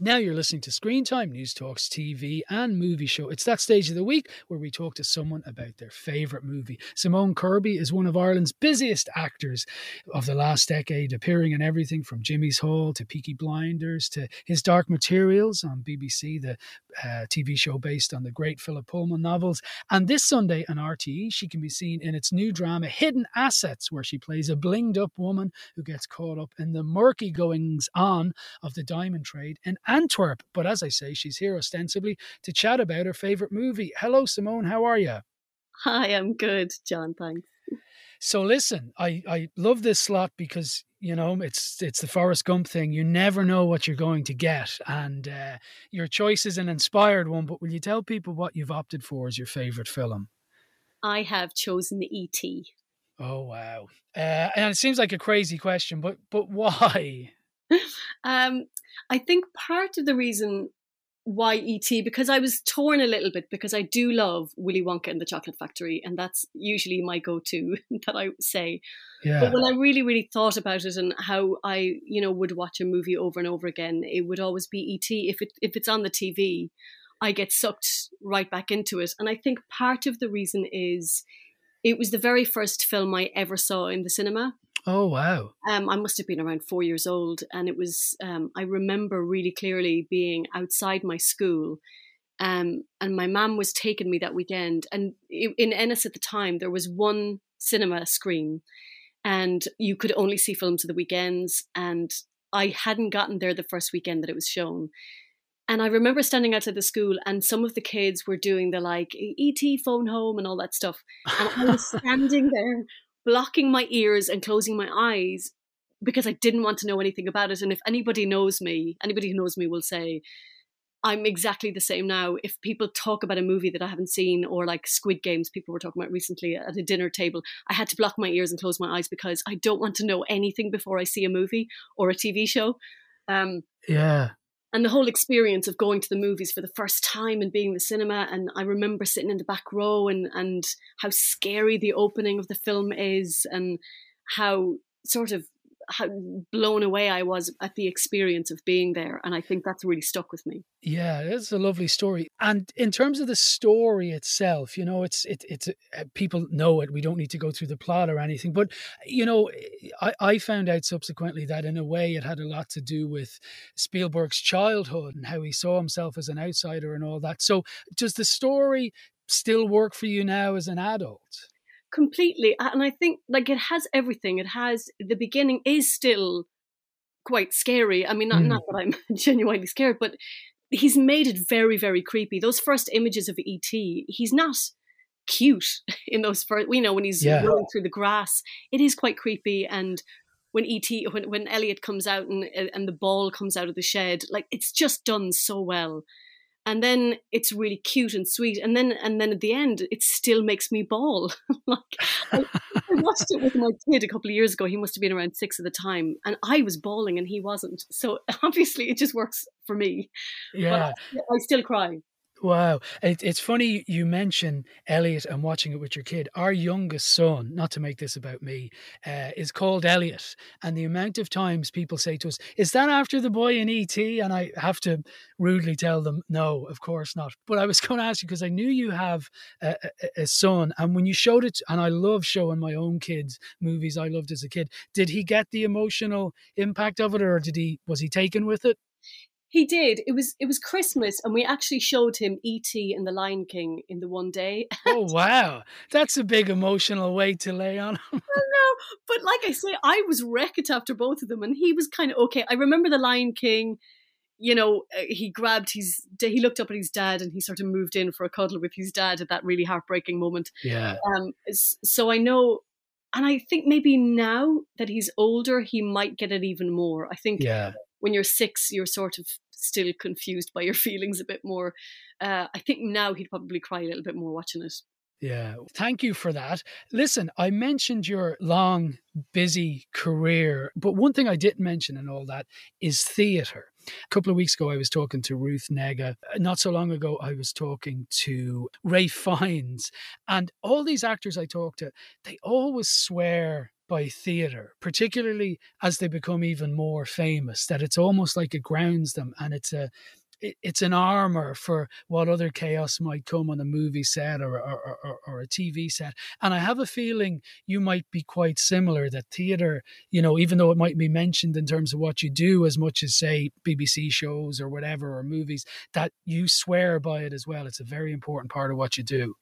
Now you're listening to Screen Time, Newstalk's TV and movie show. It's that stage of the week where we talk to someone about their favourite movie. Simone Kirby is one of Ireland's busiest actors of the last decade, appearing in everything from Jimmy's Hall to Peaky Blinders to His Dark Materials on BBC, the uh, TV show based on the great Philip Pullman novels. And this Sunday on RTE, she can be seen in its new drama Hidden Assets, where she plays a blinged up woman who gets caught up in the murky goings on of the diamond trade in Antwerp. But as I say, she's here ostensibly to chat about her favourite movie. Hello, Simone. How are you? Hi, I'm good, John. Thanks. So listen, I, I love this slot because you know it's it's the Forrest Gump thing. You never know what you're going to get, and uh, your choice is an inspired one. But will you tell people what you've opted for as your favorite film? I have chosen the ET. Oh wow! Uh, and it seems like a crazy question, but but why? *laughs* um, I think part of the reason why ET because I was torn a little bit because I do love Willy Wonka and the Chocolate Factory, and that's usually my go-to *laughs* that I say. Yeah. But when I really, really thought about it and how I, you know, would watch a movie over and over again, it would always be ET. If it if it's on the TV, I get sucked right back into it, and I think part of the reason is it was the very first film I ever saw in the cinema. Oh wow! Um, I must have been around four years old, and it was. Um, I remember really clearly being outside my school, um, and my mum was taking me that weekend. And in Ennis at the time, there was one cinema screen, and you could only see films of the weekends. And I hadn't gotten there the first weekend that it was shown. And I remember standing outside the school, and some of the kids were doing the like ET phone home and all that stuff, and I was *laughs* standing there blocking my ears and closing my eyes because I didn't want to know anything about it. And if anybody knows me, anybody who knows me will say, I'm exactly the same now. If people talk about a movie that I haven't seen, or like Squid Games, people were talking about recently at a dinner table, I had to block my ears and close my eyes because I don't want to know anything before I see a movie or a TV show. Um, yeah and the whole experience of going to the movies for the first time and being in the cinema and i remember sitting in the back row and and how scary the opening of the film is and how sort of how blown away I was at the experience of being there. And I think that's really stuck with me. Yeah, it's a lovely story. And in terms of the story itself, you know, it's it, it's uh, people know it. We don't need to go through the plot or anything. But you know, I, I found out subsequently that in a way it had a lot to do with Spielberg's childhood and how he saw himself as an outsider and all that. So does the story still work for you now as an adult? Completely and i think like it has everything. It has the beginning is still quite scary. I mean not, mm. not that i'm *laughs* genuinely scared but he's made it very very creepy. Those first images of et he's not cute *laughs* in those first you know when he's yeah. rolling through the grass. It is quite creepy and when et when, when elliot comes out and and the ball comes out of the shed like it's just done so well and then it's really cute and sweet. And then and then at the end it still makes me bawl. *laughs* Like I, I, watched it with my kid a couple of years ago. He must have been around six at the time. And i was bawling and he wasn't. So *laughs* obviously it just works for me. Yeah. But I still cry Wow. It, it's funny you mention Elliot and watching it with your kid. Our youngest son, not to make this about me, uh, is called Elliot. And the amount of times people say to us, Is that after the boy in ET? And I have to rudely tell them, No, of course not. But I was *laughs* going to ask you because I knew you have a, a, a son. And when you showed it, and I love showing my own kids movies I loved as a kid, did he get the emotional impact of it or did he was he taken with it? He did. It was it was Christmas, and we actually showed him E.T. and the Lion King in the one day. *laughs* Oh wow, that's a big emotional weight to lay on him. *laughs* I know, but like I say, I was wrecked after both of them, and he was kind of okay. I remember the Lion King. You know, uh, he grabbed his. He looked up at his dad, and he sort of moved in for a cuddle with his dad at that really heartbreaking moment. Yeah. Um. So I know, and I think maybe now that he's older, he might get it even more. I think. Yeah when you're six, you're sort of still confused by your *laughs* feelings a bit more. Uh, I think now he'd probably cry a little bit more watching it. Yeah. Thank you for that. Listen, I mentioned your long, busy career, but one thing I didn't mention in all that is theatre. A couple of weeks ago, I was talking to Ruth Negga. Not so long ago, I was talking to Ralph *laughs* Fiennes. And all these actors I talked to, they always swear by theatre, particularly as they become even more famous, that it's almost like it grounds them and it's a it's an armor for what other chaos might come on a movie set or, or, or, or, a TV set. And I have a feeling you might be quite similar that theatre, you know, even though it might be mentioned in terms of what you do as much as, say, BBC shows or whatever, or movies, that you swear by it as well. It's a very important part of what you do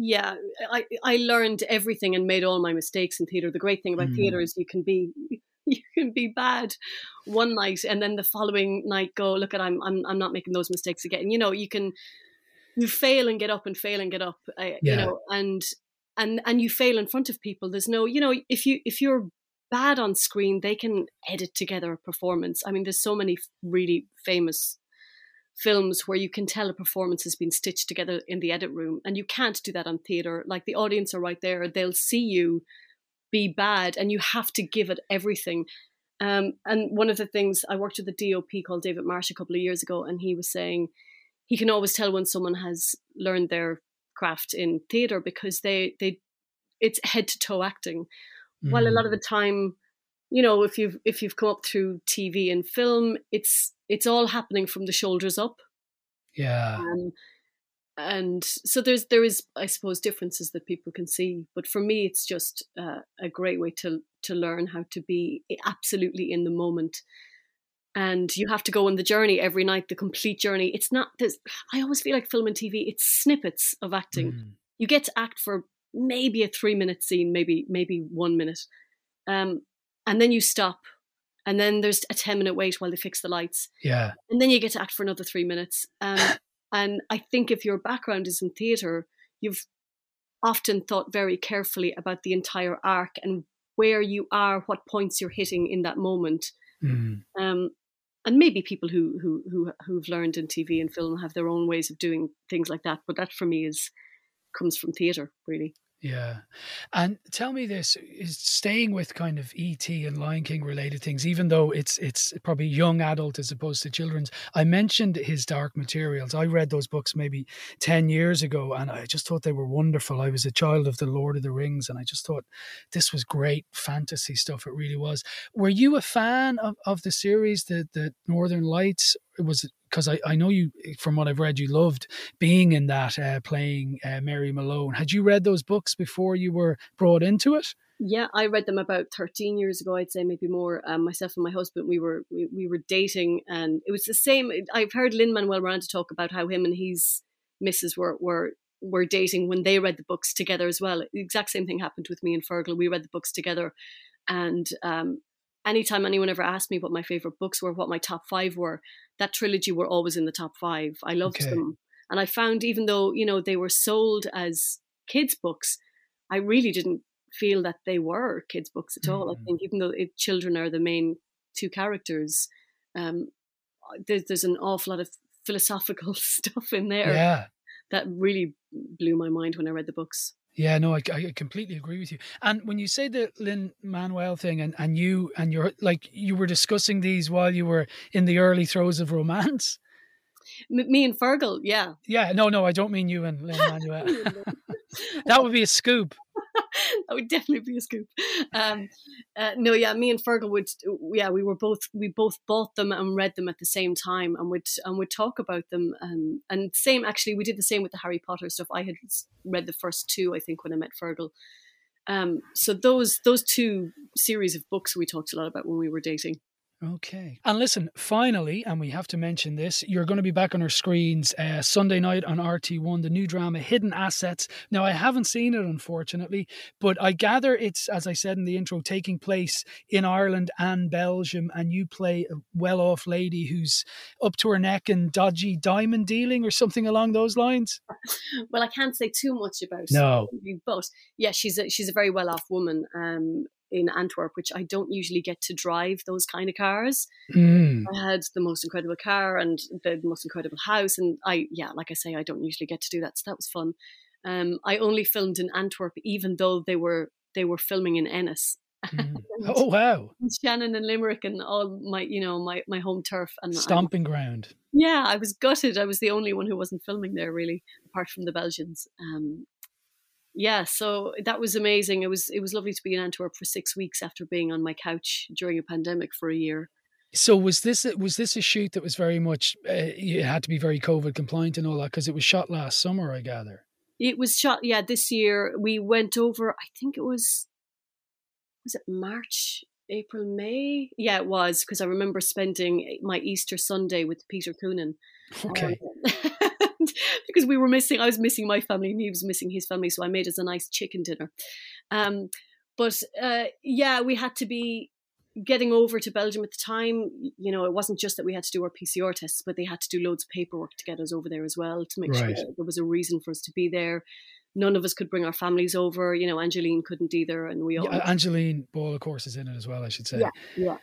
yeah i i learned everything and made all my mistakes in theater the great thing about mm. theater is you can be *laughs* you can be bad one night and then the following night go look at i'm i'm, I'm not making those mistakes again you know you can you fail and get up and fail and get up uh, yeah. you know and and and you fail in front of people there's no you know if you if you're bad on screen they can edit together a performance i mean there's so many really famous films where you can tell a performance has been stitched together in the edit room and you can't do that on theater like the audience are right there they'll see you be bad and you have to give it everything um, and one of the things i worked with a dop called david marsh a couple of years ago and he was saying he can always tell when someone has learned their craft in theater because they they it's head to toe acting mm. while a lot of mm. the time you know if you've if you've come up through tv and film it's it's all happening from the shoulders up. Yeah. Um, and so there's there is i suppose differences that people can see but for me it's just uh, a great way to to learn how to be absolutely in the moment. And you have to go on the journey every night the complete journey. It's not this i always feel like film and tv it's snippets of acting. Mm. you get to act for maybe a three minute scene maybe maybe one minute. Um, and then you stop and then there's a 10 minute wait while they fix the lights yeah and then you get to act for another three minutes um, *laughs* and i think if your background is in theatre you've often thought very carefully about the entire arc and where you are what points you're hitting in that moment mm. um, and maybe people who who who who've learned in TV and film have their own ways of doing things like that. But that for me is comes from theatre, really. Yeah. And tell me this is staying with kind of ET and Lion King related things, even though it's it's probably young adult as opposed to children's. I mentioned his Dark Materials. I read those books maybe 10 years ago and I just thought they were wonderful. I was a child of the Lord of the Rings and I just thought this was great fantasy stuff. It really was. Were you a fan of, of the series, the, the Northern Lights? Was because I, I know you from what I've read you loved being in that uh, playing uh, Mary Malone. Had you read those books before you were brought into it? Yeah, I read them about 13 years ago, I'd say maybe more. Um, myself and my husband, we were we, we were dating, and it was the same. I've heard Lin Manuel Miranda talk about how him and his missus were were were dating when they read the books together as well. The exact same thing happened with me and Fergal. We read the books together, and um, anytime anyone ever asked me what my favorite books were, what my top five were, that trilogy were always in the top five. I loved okay. them. And I found even though, you know, they were sold as kids' books, I really didn't feel that they were kids' books at all. Mm-hmm. I think even though it, children are the main two characters, um, there's, there's an awful lot of philosophical *laughs* stuff in there yeah. that really blew my mind when I read the books. Yeah, no, I, I completely agree with you. And when you say the Lin Manuel thing, and, and you and you're like you were discussing these while you were in the early throes of romance. M- me and Fergal, yeah. Yeah, no, no, I don't mean you and *laughs* Lin Manuel. *laughs* that would be a scoop. *laughs* that would definitely be a scoop. Um, uh, no, yeah, me and Fergal would, yeah, we were both, we both bought them and read them at the same time, and would and would talk about them. Um, and same, actually, we did the same with the Harry Potter stuff. I had read the first two, I think, when I met Fergal. Um, so those those two series of books we talked a lot about when we were dating. Okay. And listen, finally, and we have to mention this, you're going to be back on our screens uh, Sunday night on RT1, the new drama Hidden Assets. Now, I haven't seen it, unfortunately, but I gather it's, as I said in the intro, taking place in Ireland and Belgium, and you play a well off lady who's up to her neck in dodgy diamond dealing or something along those lines. well, I can't say too much about no. it, but yeah, she's a, she's a very well off woman. Um, in Antwerp, which I don't usually get to drive those kind of cars. Mm. I had the most incredible car and the most incredible house, and I yeah, like I say, I don't usually get to do that, so that was fun. Um, I only filmed in Antwerp, even though they were they were filming in Ennis. Mm. *laughs* oh wow! Shannon and Limerick and all my you know my my home turf and stomping I, ground. Yeah, I was gutted. I was the only one who wasn't filming there, really, apart from the Belgians. Um, yeah, so that was amazing. It was it was lovely to be in Antwerp for six weeks after being on my couch during a pandemic for a year. So was this was this a shoot that was very much uh, you had to be very COVID compliant and all that because it was shot last summer, I gather. It was shot, yeah, this year. We went over. I think it was was it March, April, May? Yeah, it was because I remember spending my Easter Sunday with Peter Coonan. *laughs* Okay. Um, *laughs* *laughs* because we were missing. I was missing my family, and he was missing his family. So I made us a nice chicken dinner. Um, but uh, yeah, we had to be getting over to Belgium at the time. You know, it wasn't just that we had to do our PCR tests, but they had to do loads of paperwork to get us over there as well to make right. sure there was a reason for us to be there. None of us could bring our families over. You know, Angeline couldn't either, and we all. Yeah, Angeline Ball, of course, is in it as well. I should say. Yeah, yeah.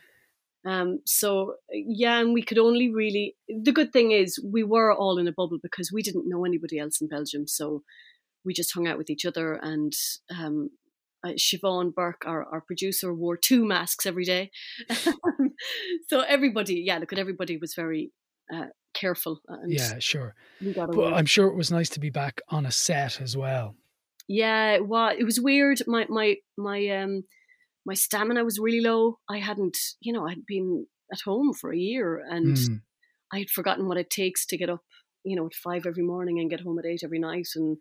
Um, so yeah, and we could only really. The good thing is we were all in a bubble because we didn't know anybody else in Belgium, so we just hung out with each other. And um, uh, Siobhan Burke, our, our producer, wore two masks every day. *laughs* so everybody, yeah, look at everybody was very uh, careful. yeah, sure. But I'm sure it was nice to be back on a set as well. Yeah, well, it was weird. My my my um my stamina was really low. I hadn't, you know, I'd been at home for a year and mm. I had forgotten what it takes to get up, you know, at five every morning and get home at eight every night. And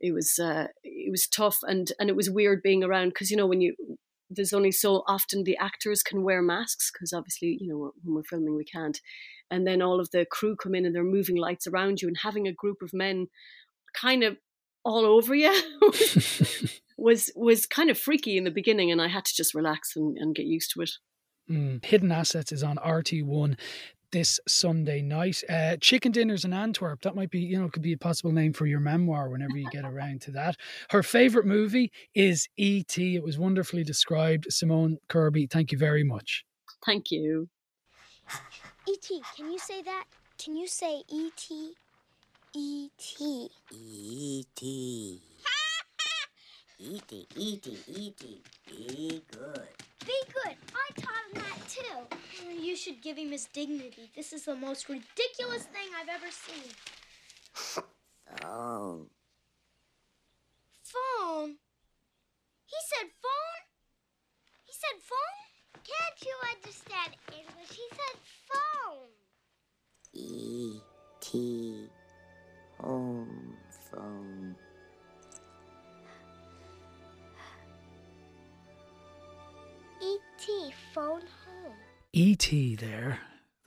it was, uh, it was tough. And, and it was weird being around because, you know, when you, there's only so often the actors can wear masks because obviously, you know, when we're filming, we can't. And then all of the crew come in and they're moving lights around you and having a group of men kind of all over you *laughs* *laughs* was was kind of freaky in the beginning, and I had to just relax and, and get used to it. Mm. Hidden Assets is on RT1 this Sunday night. Uh, Chicken Dinners in Antwerp. That might be, you know, could be a possible name for your memoir whenever you get around to that. Her favorite movie is E.T. It was wonderfully described. Simone Kirby, thank you very much. Thank you. E.T., can you say that? Can you say E.T.? E.T. E.T. Eaty, eaty, eaty. Be good. Be good. I taught him that too. Oh, you should give him his dignity. This is the most ridiculous thing I've ever seen. Phone. Phone? He said phone? He said phone? Can't you understand English? He said phone. E T home phone. E.T. phone home. E.T. there.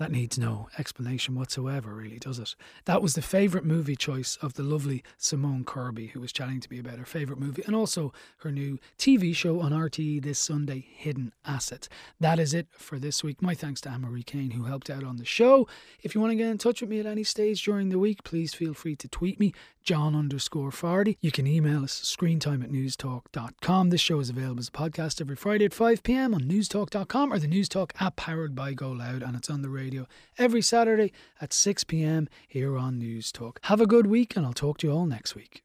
That needs no explanation whatsoever, really, does it? That was the favourite movie choice of the lovely Simone Kirby, who was chatting to me about her favourite movie and also her new TV show on RTE this Sunday, Hidden Assets. That is it for this week. My thanks to Anne Marie Kane, who helped out on the show. If you want to get in touch with me at any stage during the week, please feel free to tweet me, John underscore Fardy. You can email us, screentime at newstalk.com. This show is available as a podcast every Friday at 5 pm on newstalk.com or the Newstalk app powered by Go Loud, and it's on the radio radio every Saturday at 6 pm here on Newstalk. Have a good week, and I'll talk to you all next week.